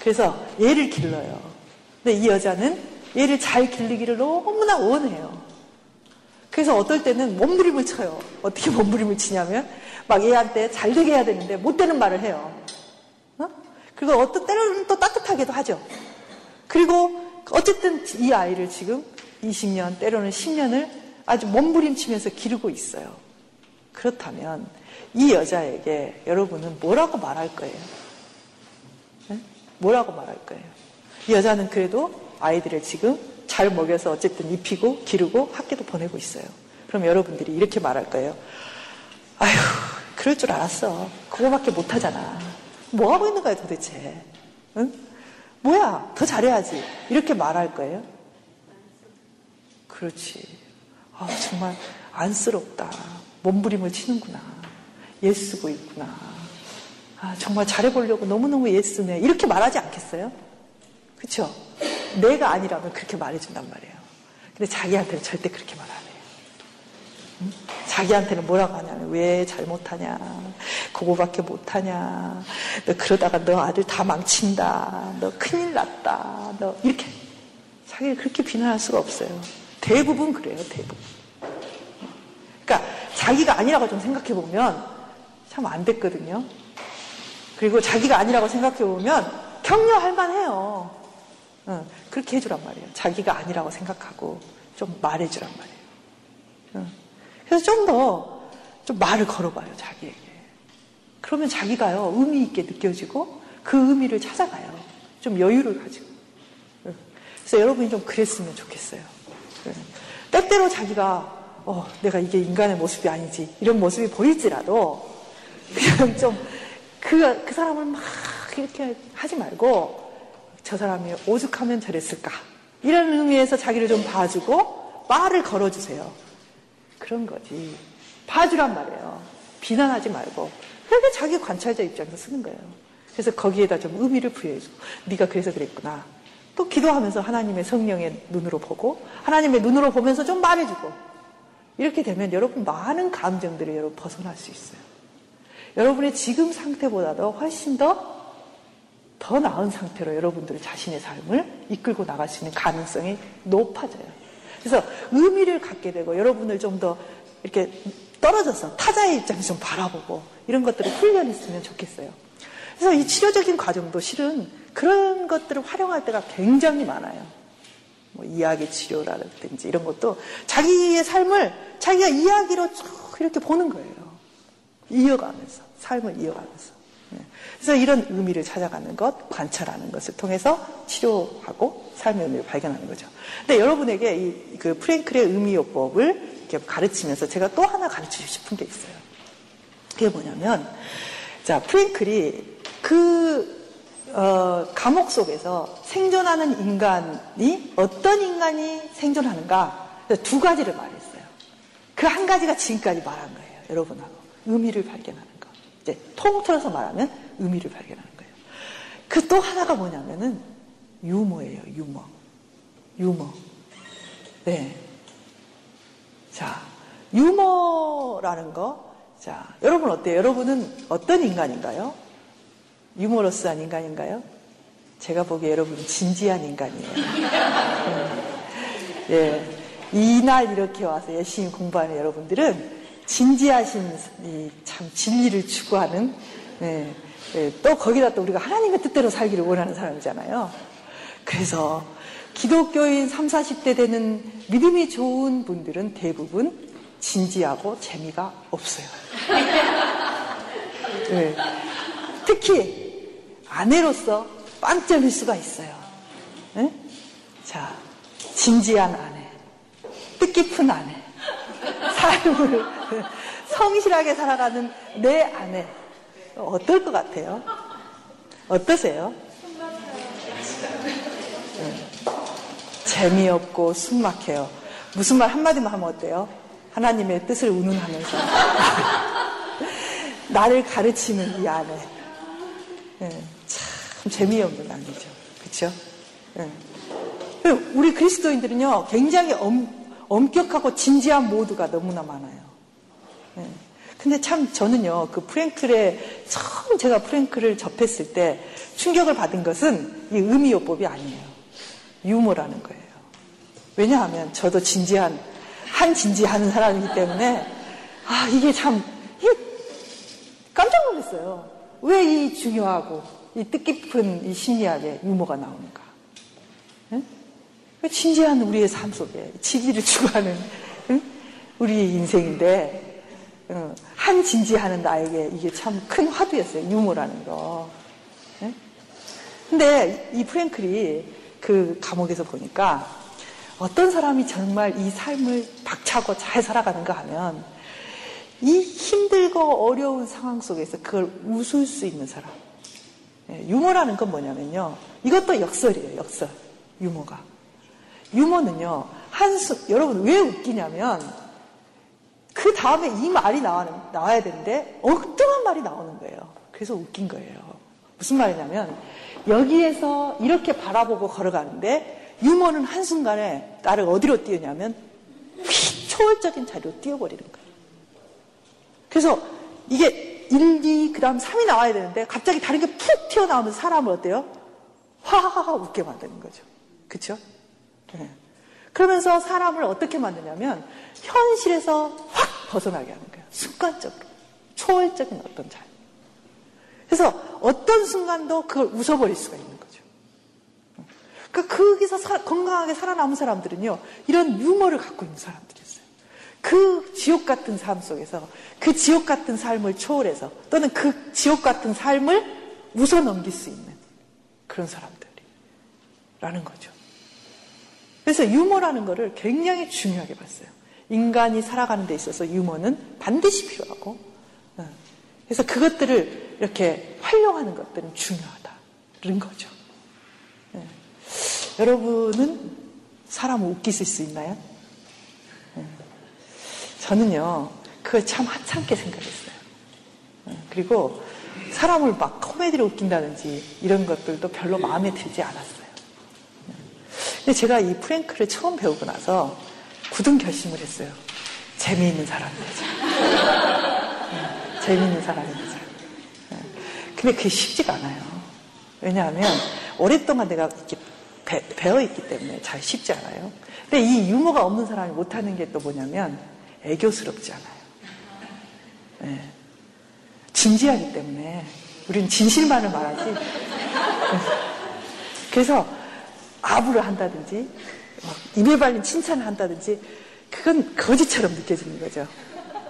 그래서 얘를 길러요. 근데 이 여자는 얘를 잘 길르기를 너무나 원해요. 그래서 어떨 때는 몸부림을 쳐요. 어떻게 몸부림을 치냐면 막 얘한테 잘 되게 해야 되는데 못 되는 말을 해요. 어? 그리고 어떤 때로는 또 따뜻하게도 하죠. 그리고 어쨌든 이 아이를 지금 20년 때로는 10년을 아주 몸부림치면서 기르고 있어요. 그렇다면 이 여자에게 여러분은 뭐라고 말할 거예요? 네? 뭐라고 말할 거예요? 이 여자는 그래도 아이들을 지금 잘 먹여서 어쨌든 입히고 기르고 학교도 보내고 있어요. 그럼 여러분들이 이렇게 말할 거예요. 아휴, 그럴 줄 알았어. 그거밖에 못하잖아. 뭐 하고 있는 거야 도대체? 응? 뭐야, 더 잘해야지. 이렇게 말할 거예요? 그렇지. 아, 정말 안쓰럽다. 몸부림을 치는구나. 예쓰고 있구나. 아, 정말 잘해보려고 너무너무 예쓰네. 이렇게 말하지 않겠어요? 그쵸? 내가 아니라면 그렇게 말해준단 말이에요. 근데 자기한테는 절대 그렇게 말 안 해요. 응? 자기한테는 뭐라고 하냐면 왜 잘못하냐 그거밖에 못하냐 너 그러다가 너 아들 다 망친다 너 큰일 났다 너 이렇게 자기를 그렇게 비난할 수가 없어요 대부분 그래요 대부분 그러니까 자기가 아니라고 좀 생각해 보면 참 안 됐거든요 그리고 자기가 아니라고 생각해 보면 격려할 만해요 응, 그렇게 해주란 말이에요 자기가 아니라고 생각하고 좀 말해주란 말이에요 응. 그래서 좀 더 좀 말을 걸어봐요, 자기에게. 그러면 자기가요, 의미 있게 느껴지고 그 의미를 찾아가요. 좀 여유를 가지고. 그래서 여러분이 좀 그랬으면 좋겠어요. 때때로 자기가, 어, 내가 이게 인간의 모습이 아니지. 이런 모습이 보일지라도 그냥 좀 그, 그 사람을 막 이렇게 하지 말고 저 사람이 오죽하면 저랬을까. 이런 의미에서 자기를 좀 봐주고 말을 걸어주세요. 그런 거지. 봐주란 말이에요. 비난하지 말고. 그러니까 자기 관찰자 입장에서 쓰는 거예요. 그래서 거기에다 좀 의미를 부여해주고 네가 그래서 그랬구나. 또 기도하면서 하나님의 성령의 눈으로 보고 하나님의 눈으로 보면서 좀 말해주고 이렇게 되면 여러분 많은 감정들을 여러분 벗어날 수 있어요. 여러분의 지금 상태보다도 훨씬 더 더 나은 상태로 여러분들의 자신의 삶을 이끌고 나갈 수 있는 가능성이 높아져요. 그래서 의미를 갖게 되고 여러분을 좀 더 이렇게 떨어져서 타자의 입장에서 좀 바라보고 이런 것들을 훈련했으면 좋겠어요. 그래서 이 치료적인 과정도 실은 그런 것들을 활용할 때가 굉장히 많아요. 뭐 이야기 치료라든지 이런 것도 자기의 삶을 자기가 이야기로 쭉 이렇게 보는 거예요. 이어가면서 삶을 이어가면서. 그래서 이런 의미를 찾아가는 것, 관찰하는 것을 통해서 치료하고 삶의 의미를 발견하는 거죠. 근데 여러분에게 이 그 프랭클의 의미요법을 가르치면서 제가 또 하나 가르치고 싶은 게 있어요. 그게 뭐냐면, 자, 프랭클이 그, 어, 감옥 속에서 생존하는 인간이 어떤 인간이 생존하는가 두 가지를 말했어요. 그 한 가지가 지금까지 말한 거예요. 여러분하고. 의미를 발견하는 거. 이제 통틀어서 말하면 의미를 발견하는 거예요. 그 또 하나가 뭐냐면은 유머예요, 유머. 유머. 네. 자, 유머라는 거. 자, 여러분 어때요? 여러분은 어떤 인간인가요? 유머러스한 인간인가요? 제가 보기에 여러분은 진지한 인간이에요. (laughs) 예. 이날 이렇게 와서 열심히 공부하는 여러분들은 진지하신 참 진리를 추구하는 예. 예. 또 거기다 또 우리가 하나님의 뜻대로 살기를 원하는 사람이잖아요. 그래서 기독교인 3, 40대 되는 믿음이 좋은 분들은 대부분 진지하고 재미가 없어요. 네. 특히 아내로서 빵점일 수가 있어요. 네? 자, 진지한 아내, 뜻깊은 아내, 삶을 성실하게 살아가는 내 아내, 어떨 것 같아요? 어떠세요? 네. 재미없고 숨막혀요. 무슨 말 한마디만 하면 어때요? 하나님의 뜻을 운운하면서. (laughs) 나를 가르치는 이 안에. 네, 참 재미없는 아니죠. 그쵸? 네. 우리 그리스도인들은요, 굉장히 엄, 엄격하고 진지한 모드가 너무나 많아요. 네. 근데 참 저는요, 그 프랭클의, 처음 제가 프랭클을 접했을 때 충격을 받은 것은 이 의미요법이 아니에요. 유머라는 거예요. 왜냐하면 저도 진지한, 한 진지하는 사람이기 때문에, 아, 이게 참, 이게 깜짝 놀랐어요. 왜 이 중요하고, 이 뜻깊은 이 심리학에 유머가 나오는가. 응? 진지한 우리의 삶 속에 지기를 추구하는 응? 우리의 인생인데, 응. 한 진지하는 나에게 이게 참 큰 화두였어요. 유머라는 거. 근데 이 프랭클이 그 감옥에서 보니까 어떤 사람이 정말 이 삶을 박차고 잘 살아가는가 하면 이 힘들고 어려운 상황 속에서 그걸 웃을 수 있는 사람. 예, 유머라는 건 뭐냐면요. 이것도 역설이에요, 역설. 유머가. 유머는요, 한수, 여러분 왜 웃기냐면 그 다음에 이 말이 나와, 나와야 되는데 엉뚱한 말이 나오는 거예요. 그래서 웃긴 거예요. 무슨 말이냐면 여기에서 이렇게 바라보고 걸어가는데 유머는 한순간에 나를 어디로 띄우냐면 휙 초월적인 자리로 띄워버리는 거예요. 그래서 이게 1, 2, 그 다음 3이 나와야 되는데 갑자기 다른 게 푹 튀어나오면서 사람을 어때요? 화하하 웃게 만드는 거죠. 그쵸? 네. 그러면서 사람을 어떻게 만드냐면 현실에서 확 벗어나게 하는 거예요. 순간적으로. 초월적인 어떤 자리. 그래서 어떤 순간도 그걸 웃어버릴 수가 있는 거죠. 그러니까 거기서 사, 건강하게 살아남은 사람들은요, 이런 유머를 갖고 있는 사람들이었어요. 그 지옥 같은 삶 속에서 그 지옥 같은 삶을 초월해서 또는 그 지옥 같은 삶을 웃어 넘길 수 있는 그런 사람들이라는 거죠. 그래서 유머라는 것을 굉장히 중요하게 봤어요. 인간이 살아가는 데 있어서 유머는 반드시 필요하고, 어. 그래서 그것들을 이렇게 활용하는 것들은 중요하다는 거죠. 네. 여러분은 사람을 웃기실 수 있나요? 네. 저는요, 그걸 참 하찮게 생각했어요. 네. 그리고 사람을 막 코미디로 웃긴다든지 이런 것들도 별로 마음에 들지 않았어요. 근데 제가 이 프랭크를 처음 배우고 나서 굳은 결심을 했어요. 재미있는 사람이 되자. 재미있는 사람이 되자. 근데 그게 쉽지가 않아요. 왜냐하면 오랫동안 내가 이렇게 배, 워 있기 때문에 잘 쉽지 않아요. 근데 이 유머가 없는 사람이 못하는 게 또 뭐냐면 애교스럽지 않아요. 네. 진지하기 때문에 우리는 진실만을 말하지. 그래서 아부를 한다든지 입에 발린 칭찬을 한다든지 그건 거짓처럼 느껴지는 거죠.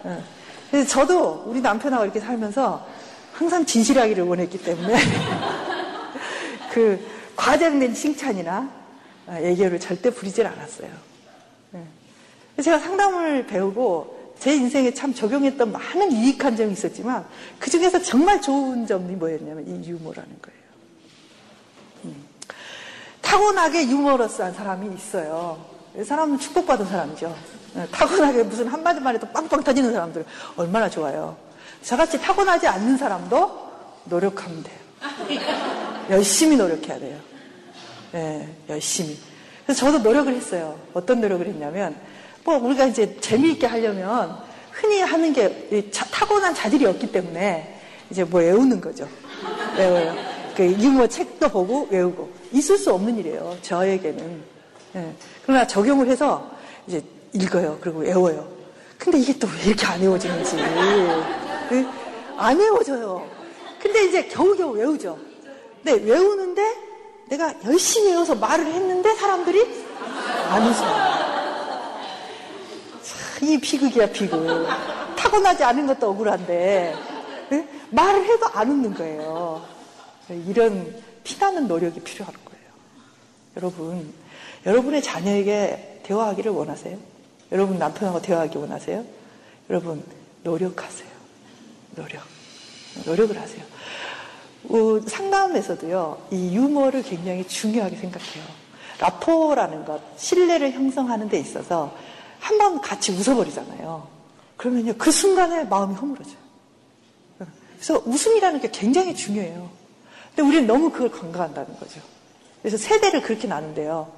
네. 그래서 저도 우리 남편하고 이렇게 살면서 항상 진실하기를 원했기 때문에 (laughs) 그 과장된 칭찬이나 애교를 절대 부리질 않았어요. 네. 제가 상담을 배우고 제 인생에 참 적용했던 많은 유익한 점이 있었지만 그 중에서 정말 좋은 점이 뭐였냐면 이 유머라는 거예요. 음. 타고나게 유머러스한 사람이 있어요. 이 사람은 축복받은 사람이죠. 네. 타고나게 무슨 한마디만 해도 빵빵 터지는 사람들 얼마나 좋아요. 저같이 타고나지 않는 사람도 노력하면 돼요. 열심히 노력해야 돼요. 예, 열심히. 그래서 저도 노력을 했어요. 어떤 노력을 했냐면, 뭐 우리가 이제 재미있게 하려면 흔히 하는 게 타고난 자질이 없기 때문에 이제 뭐 외우는 거죠. 외워요. 그 유머 책도 보고 외우고 있을 수 없는 일이에요. 저에게는. 예. 그러나 적용을 해서 이제 읽어요. 그리고 외워요. 근데 이게 또 왜 이렇게 안 외워지는지. 예? 안 외워져요. 근데 이제 겨우겨우 외우죠. 근데 외우는데 내가 열심히 외워서 말을 했는데 사람들이 안 웃어요. 이 비극이야, 비극. 타고나지 않은 것도 억울한데, 네? 말을 해도 안 웃는 거예요. 이런 피나는 노력이 거예요. 여러분, 여러분의 자녀에게 대화하기를 원하세요? 여러분 남편하고 대화하기 원하세요? 여러분, 노력하세요. 노력. 노력을 하세요. 어, 상담에서도요, 이 유머를 굉장히 중요하게 생각해요. 라포라는 것, 신뢰를 형성하는 데 있어서 한 번 같이 웃어버리잖아요. 그러면요, 그 순간에 마음이 허물어져요. 그래서 웃음이라는 게 굉장히 중요해요. 근데 우리는 너무 그걸 간과한다는 거죠. 그래서 세대를 그렇게 나눈대요.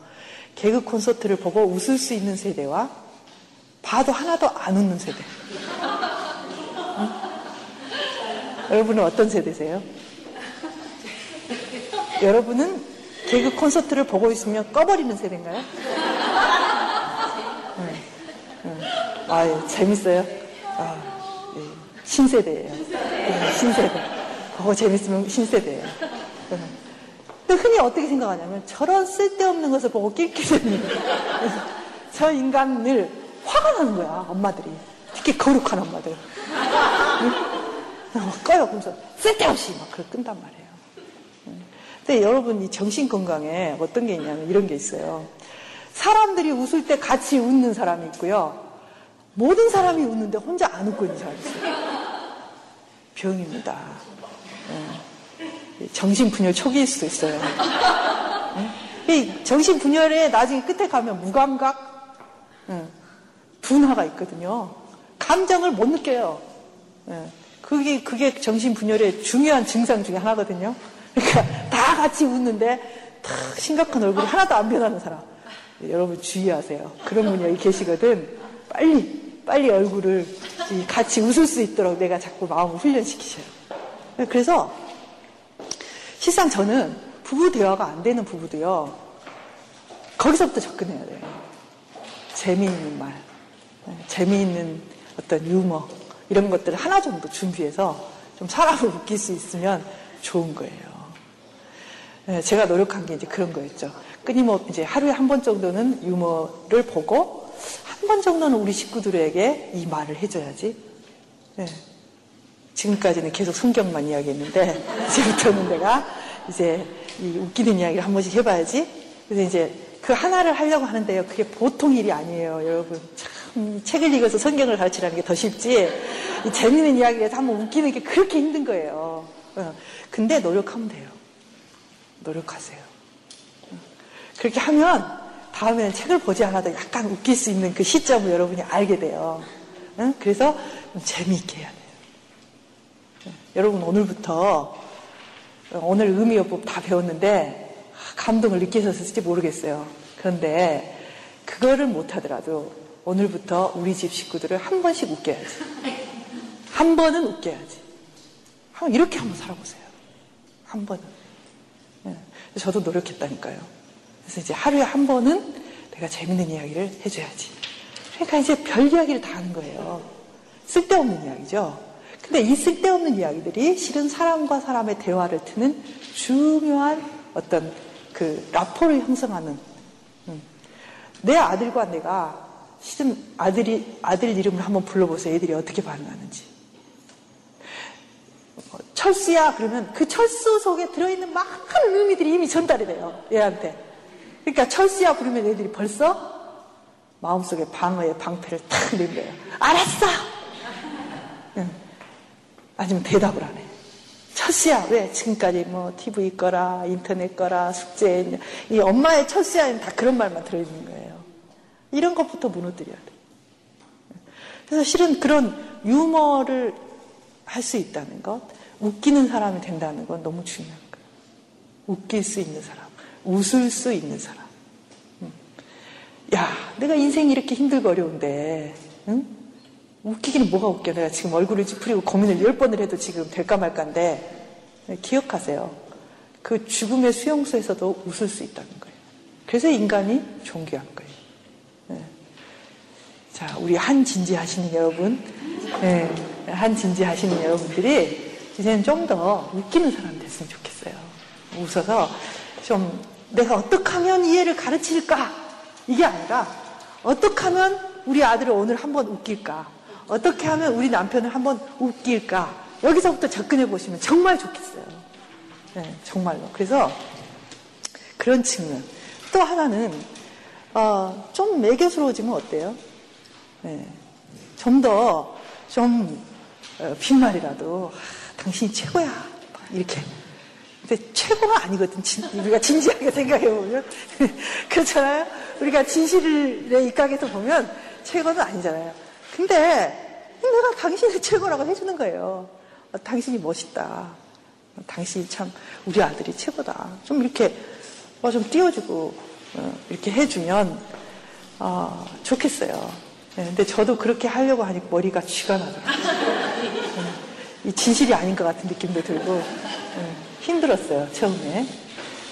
개그 콘서트를 보고 웃을 수 있는 세대와 봐도 하나도 안 웃는 세대. 응? 여러분은 어떤 세대세요? 여러분은 개그 콘서트를 보고 있으면 꺼버리는 세대인가요? 아, 재밌어요. 아, 예. 신세대예요. 예, 신세대. 그거 재밌으면 신세대예요. 예. 근데 흔히 어떻게 생각하냐면 저런 쓸데없는 것을 보고 낄끼대는 저 인간을 화가 나는 거야 엄마들이 특히 거룩한 엄마들 응? 꺼요 그러면서 쓸데없이 막 그걸 끈단 말이에요 근데 여러분 이 정신 건강에 어떤 게 있냐면 이런 게 있어요 사람들이 웃을 때 같이 웃는 사람이 있고요 모든 사람이 웃는데 혼자 안 웃고 있는 사람이 있어요. 병입니다. 네. 정신분열 초기일 수도 있어요. 네. 정신분열에 나중에 끝에 가면 무감각, 네. 분화가 있거든요. 감정을 못 느껴요. 그게, 그게 정신분열의 중요한 증상 중에 하나거든요. 그러니까 다 같이 웃는데 다 심각한 얼굴이 하나도 안 변하는 사람. 여러분 주의하세요. 그런 분이 여기 계시거든. 빨리 빨리 얼굴을 같이 웃을 수 있도록 내가 자꾸 마음을 훈련시키셔요. 그래서 실상 저는 부부 대화가 안 되는 부부도요. 거기서부터 접근해야 돼요. 재미있는 말, 네, 재미있는 어떤 유머 이런 것들을 하나 정도 준비해서 좀 사람을 웃길 수 있으면 좋은 거예요. 네, 제가 노력한 게 이제 그런 거였죠. 끊임없이 이제 하루에 한 번 정도는 유머를 보고 한 번 정도는 우리 식구들에게 이 말을 해줘야지. 네. 지금까지는 계속 성경만 이야기했는데, (laughs) 이제부터는 내가 이제 이 웃기는 이야기를 한 번씩 해봐야지. 그래서 이제 그 하나를 하려고 하는데요. 그게 보통 일이 아니에요, 여러분. 참, 책을 읽어서 성경을 가르치라는 게 더 쉽지. 이 재미있는 이야기를 해서 한번 웃기는 게 그렇게 힘든 거예요. 어. 근데 노력하면 돼요. 노력하세요. 어. 그렇게 하면 다음에는 책을 보지 않아도 약간 웃길 수 있는 그 시점을 여러분이 알게 돼요. 응? 그래서 재미있게 해야 돼요. 응. 여러분 오늘부터 오늘 의미요법 다 배웠는데 감동을 느끼셨을지 모르겠어요. 그런데 그거를 못하더라도 오늘부터 우리 집 식구들을 한 번씩 웃겨야지. 한 번은 웃겨야지. 이렇게 한번 살아보세요. 한 번은. 저도 노력했다니까요. 그래서 이제 하루에 한 번은 내가 재밌는 이야기를 해줘야지. 그러니까 이제 별 이야기를 다 하는 거예요. 쓸데없는 이야기죠. 근데 이 쓸데없는 이야기들이 실은 사람과 사람의 대화를 트는 중요한 어떤 그 라포를 형성하는 음. 내 아들과 내가 실은 아들이 아들 이름을 한번 불러보세요. 애들이 어떻게 반응하는지. 철수야 그러면 그 철수 속에 들어있는 많은 의미들이 이미 전달이 돼요. 얘한테. 그러니까 철수야 부르면 애들이 벌써 마음속에 방어의 방패를 탁낸 거예요. 알았어! 응. 아니면 대답을 안 해. 철수야, 왜? 지금까지 뭐, TV 거라, 인터넷 거라, 숙제, 이 엄마의 철수야는 다 그런 말만 들어있는 거예요. 이런 것부터 무너뜨려야 돼. 그래서 실은 그런 유머를 할 수 있다는 것, 웃기는 사람이 된다는 건 너무 중요한 거예요. 웃길 수 있는 사람. 웃을 수 있는 사람. 음. 야, 내가 인생이 이렇게 힘들고 어려운데, 응? 웃기기는 뭐가 웃겨. 내가 지금 얼굴을 찌푸리고 고민을 열 번을 해도 지금 될까 말까인데, 네, 기억하세요. 그 죽음의 수용소에서도 웃을 수 있다는 거예요. 그래서 인간이 존귀한 거예요. 네. 자, 우리 한 진지 하시는 여러분, 네, 한 진지 하시는 여러분들이 이제는 좀 더 웃기는 사람 됐으면 좋겠어요. 웃어서 좀 내가 어떻게 하면 이해를 가르칠까? 이게 아니라 어떻게 하면 우리 아들을 오늘 한번 웃길까? 어떻게 하면 우리 남편을 한번 웃길까? 여기서부터 접근해 보시면 정말 좋겠어요. 네, 정말로. 그래서 그런 측면. 또 하나는 어, 좀 매교스러워지면 어때요? 네, 좀더좀 어, 빈말이라도 아, 당신이 최고야. 이렇게. 근데 최고가 아니거든. 진, 우리가 진지하게 생각해 보면 (laughs) 그렇잖아요. 우리가 진실의 입각에서 보면 최고는 아니잖아요. 근데 내가 당신을 최고라고 해주는 거예요. 어, 당신이 멋있다. 어, 당신이 참 우리 아들이 최고다. 좀 이렇게 어, 좀 띄워주고 어, 이렇게 해주면 어, 좋겠어요. 네, 근데 저도 그렇게 하려고 하니까 머리가 쥐가 나더라고요. 이 진실이 아닌 것 같은 느낌도 들고 네, 힘들었어요 처음에.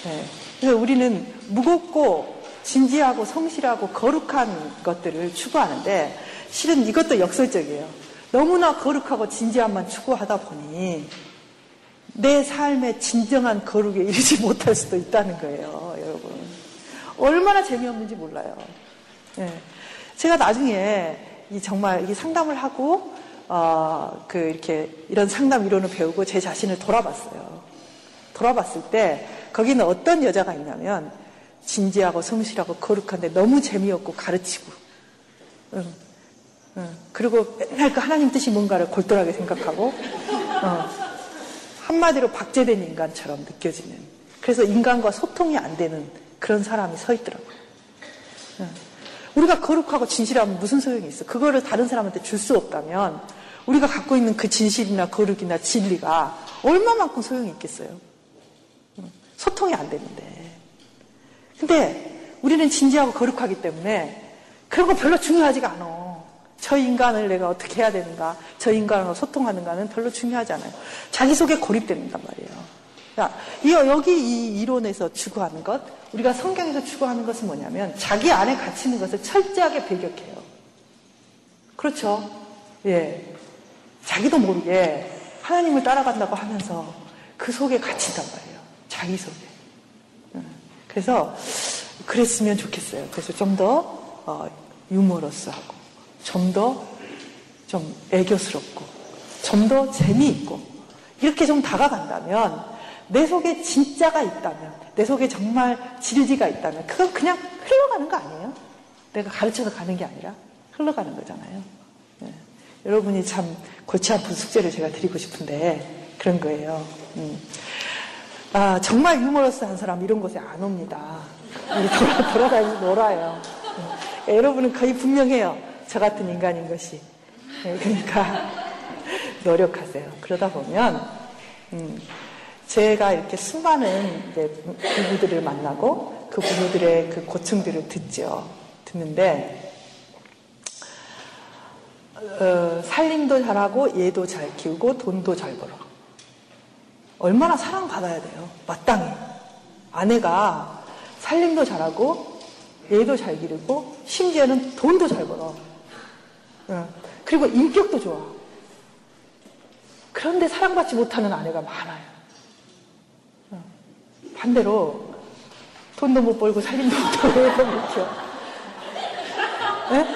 네, 그래서 우리는 무겁고 진지하고 성실하고 거룩한 것들을 추구하는데 실은 이것도 역설적이에요. 너무나 거룩하고 진지함만 추구하다 보니 내 삶의 진정한 거룩에 이르지 (laughs) 못할 수도 있다는 거예요, 여러분. 얼마나 재미없는지 몰라요. 네. 제가 나중에 이 정말 이 상담을 하고 어, 그 이렇게 이런 상담 이론을 배우고 제 자신을 돌아봤어요. 돌아봤을 때 거기는 어떤 여자가 있냐면 진지하고 성실하고 거룩한데 너무 재미없고 가르치고 응. 응. 그리고 맨날 그 하나님 뜻이 뭔가를 골똘하게 생각하고 어. 한마디로 박제된 인간처럼 느껴지는 그래서 인간과 소통이 안 되는 그런 사람이 서 있더라고요. 응. 우리가 거룩하고 진실하면 무슨 소용이 있어? 그거를 다른 사람한테 줄 수 없다면 우리가 갖고 있는 그 진실이나 거룩이나 진리가 얼마만큼 소용이 있겠어요? 소통이 안 되는데. 근데 우리는 진지하고 거룩하기 때문에 그런 거 별로 중요하지가 않아. 저 인간을 내가 어떻게 해야 되는가, 저 인간과 소통하는가는 별로 중요하지 않아요. 자기 속에 고립된단 말이에요. 야, 여기 이 이론에서 추구하는 것, 우리가 성경에서 추구하는 것은 뭐냐면 자기 안에 갇히는 것을 철저하게 배격해요. 그렇죠? 예. 자기도 모르게 하나님을 따라간다고 하면서 그 속에 갇힌단 말이에요. 자기 속에. 그래서 그랬으면 좋겠어요. 그래서 좀더 어, 유머러스하고 좀 더 좀 애교스럽고 좀 더 재미있고 이렇게 좀 다가간다면 내 속에 진짜가 있다면 내 속에 정말 진리가 있다면 그건 그냥 흘러가는 거 아니에요? 내가 가르쳐서 가는 게 아니라 흘러가는 거잖아요. 네. 여러분이 참 골치 아픈 숙제를 제가 드리고 싶은데 그런 거예요. 음. 아, 정말 유머러스한 사람 이런 곳에 안 옵니다. 돌아, 돌아다니면서 놀아요. 네. 여러분은 거의 분명해요. 저 같은 인간인 것이. 네, 그러니까 (laughs) 노력하세요. 그러다 보면 음, 제가 이렇게 수많은 부부들을 만나고 그 부부들의 그 고충들을 듣죠. 듣는데 어, 살림도 잘하고 얘도 잘 키우고 돈도 잘 벌어. 얼마나 사랑받아야 돼요. 마땅히. 아내가 살림도 잘하고 얘도 잘 기르고 심지어는 돈도 잘 벌어. 어, 그리고 인격도 좋아. 그런데 사랑받지 못하는 아내가 많아요. 반대로 돈도 못 벌고 살림도 못하고 못죠 네?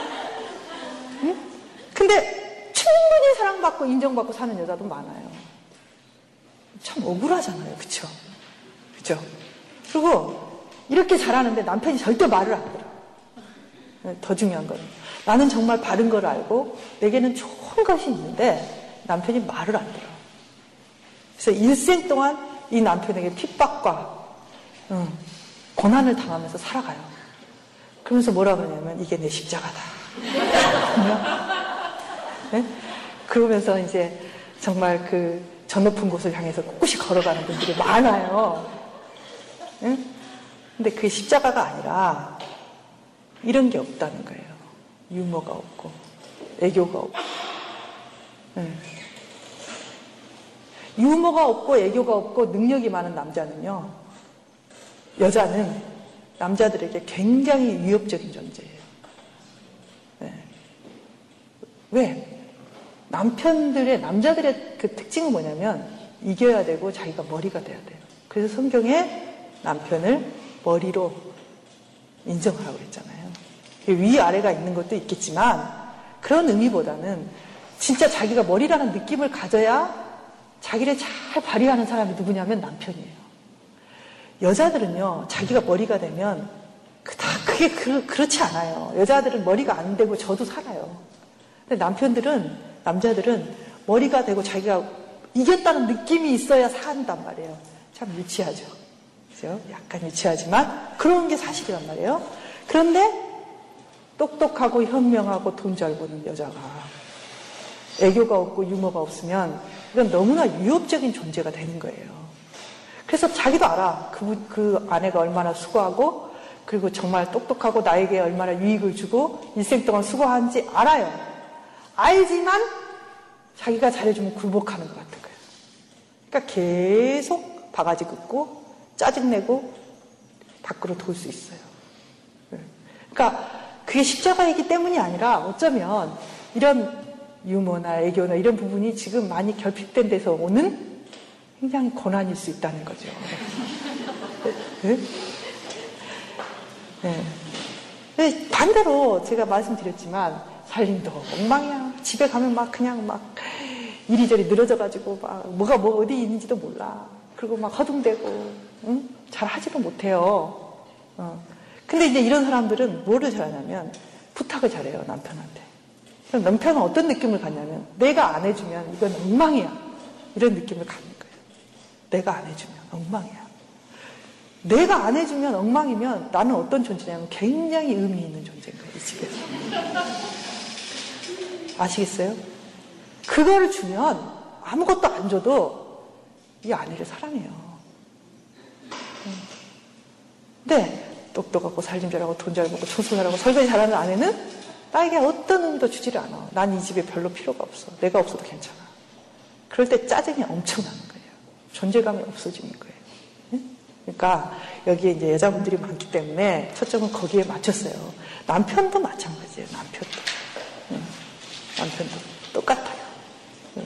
응? 근데 충분히 사랑받고 인정받고 사는 여자도 많아요. 참 억울하잖아요. 그쵸? 그쵸? 그리고 이렇게 잘하는데 남편이 절대 말을 안 들어. 네, 더 중요한 건 나는 정말 바른 걸 알고 내게는 좋은 것이 있는데 남편이 말을 안 들어. 그래서 일생 동안 이 남편에게 핍박과 응, 고난을 당하면서 살아가요. 그러면서 뭐라 그러냐면 이게 내 십자가다. (laughs) 네? 그러면서 이제 정말 그 저 높은 곳을 향해서 꿋꿋이 걸어가는 분들이 많아요. 응? 근데 그게 십자가가 아니라 이런 게 없다는 거예요. 유머가 없고, 애교가 없고. 네. 유머가 없고, 애교가 없고, 능력이 많은 남자는요, 여자는 남자들에게 굉장히 위협적인 존재예요. 네. 왜? 남편들의, 남자들의 그 특징은 뭐냐면, 이겨야 되고 자기가 머리가 돼야 돼요. 그래서 성경에 남편을 머리로 인정하라고 그랬잖아요. 위아래가 있는 것도 있겠지만 그런 의미보다는 진짜 자기가 머리라는 느낌을 가져야 자기를 잘 발휘하는 사람이 누구냐면 남편이에요. 여자들은요, 자기가 머리가 되면 다 그게 그, 그렇지 않아요. 여자들은 머리가 안 되고 저도 살아요. 근데 남편들은, 남자들은 머리가 되고 자기가 이겼다는 느낌이 있어야 산단 말이에요. 참 유치하죠. 그죠? 약간 유치하지만 그런 게 사실이란 말이에요. 그런데 똑똑하고 현명하고 돈 잘 버는 여자가 애교가 없고 유머가 없으면 이건 너무나 위협적인 존재가 되는 거예요. 그래서 자기도 알아. 그, 그 아내가 얼마나 수고하고 그리고 정말 똑똑하고 나에게 얼마나 유익을 주고 일생 동안 수고하는지 알아요. 알지만 자기가 잘해주면 굴복하는 것 같은 거예요. 그러니까 계속 바가지 긋고 짜증내고 밖으로 돌 수 있어요. 네. 그러니까 그게 십자가이기 때문이 아니라 어쩌면 이런 유머나 애교나 이런 부분이 지금 많이 결핍된 데서 오는 굉장히 고난일 수 있다는 거죠. 네? 네. 네. 반대로 제가 말씀드렸지만 살림도 엉망이야. 집에 가면 막 그냥 막 이리저리 늘어져가지고 막 뭐가 뭐 어디 있는지도 몰라. 그리고 막 허둥대고 응? 잘 하지도 못해요. 어. 근데 이제 이런 사람들은 뭐를 잘하냐면 부탁을 잘해요 남편한테. 그럼 남편은 어떤 느낌을 갖냐면 내가 안 해주면 이건 엉망이야 이런 느낌을 갖는 거예요. 내가 안 해주면 엉망이야. 내가 안 해주면 엉망이면 나는 어떤 존재냐면 굉장히 의미 있는 존재인 거예요 이 집에서. 아시겠어요? 그거를 주면 아무것도 안 줘도 이 아내를 사랑해요. 근데 똑똑하고 살림 잘하고 돈잘 벌고 청소 잘하고 설거지 잘하는 아내는 나에게 어떤 의미도 주지를 않아. 난 이 집에 별로 필요가 없어. 내가 없어도 괜찮아. 그럴 때 짜증이 엄청 나는 거예요. 존재감이 없어지는 거예요. 그러니까 여기에 이제 여자분들이 많기 때문에 초점은 거기에 맞췄어요. 남편도 마찬가지예요. 남편도. 남편도 똑같아요.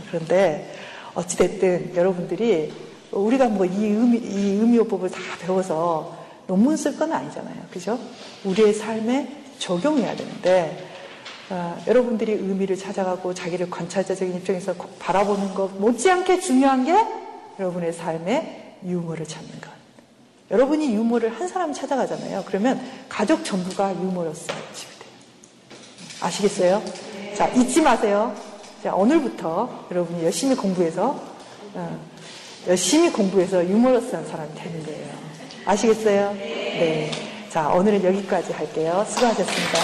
그런데 어찌됐든 여러분들이 우리가 뭐 이 의미, 이 의미요법을 다 배워서 논문 쓸 건 아니잖아요. 그죠? 우리의 삶에 적용해야 되는데, 어, 여러분들이 의미를 찾아가고 자기를 관찰자적인 입장에서 바라보는 것 못지않게 중요한 게 여러분의 삶에 유머를 찾는 것. 여러분이 유머를 한 사람 찾아가잖아요. 그러면 가족 전부가 유머러스 집이 돼요. 아시겠어요? 자, 잊지 마세요. 자, 오늘부터 여러분이 열심히 공부해서, 어, 열심히 공부해서 유머러스한 사람이 되는 거예요. 아시겠어요? 네. 자, 오늘은 여기까지 할게요. 수고하셨습니다.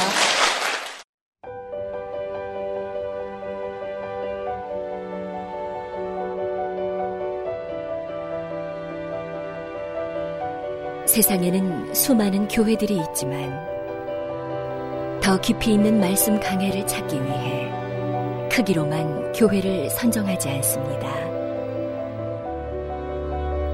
세상에는 수많은 교회들이 있지만 더 깊이 있는 말씀 강해를 찾기 위해 크기로만 교회를 선정하지 않습니다.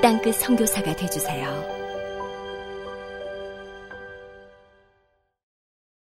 땅끝 성교사가 되주세요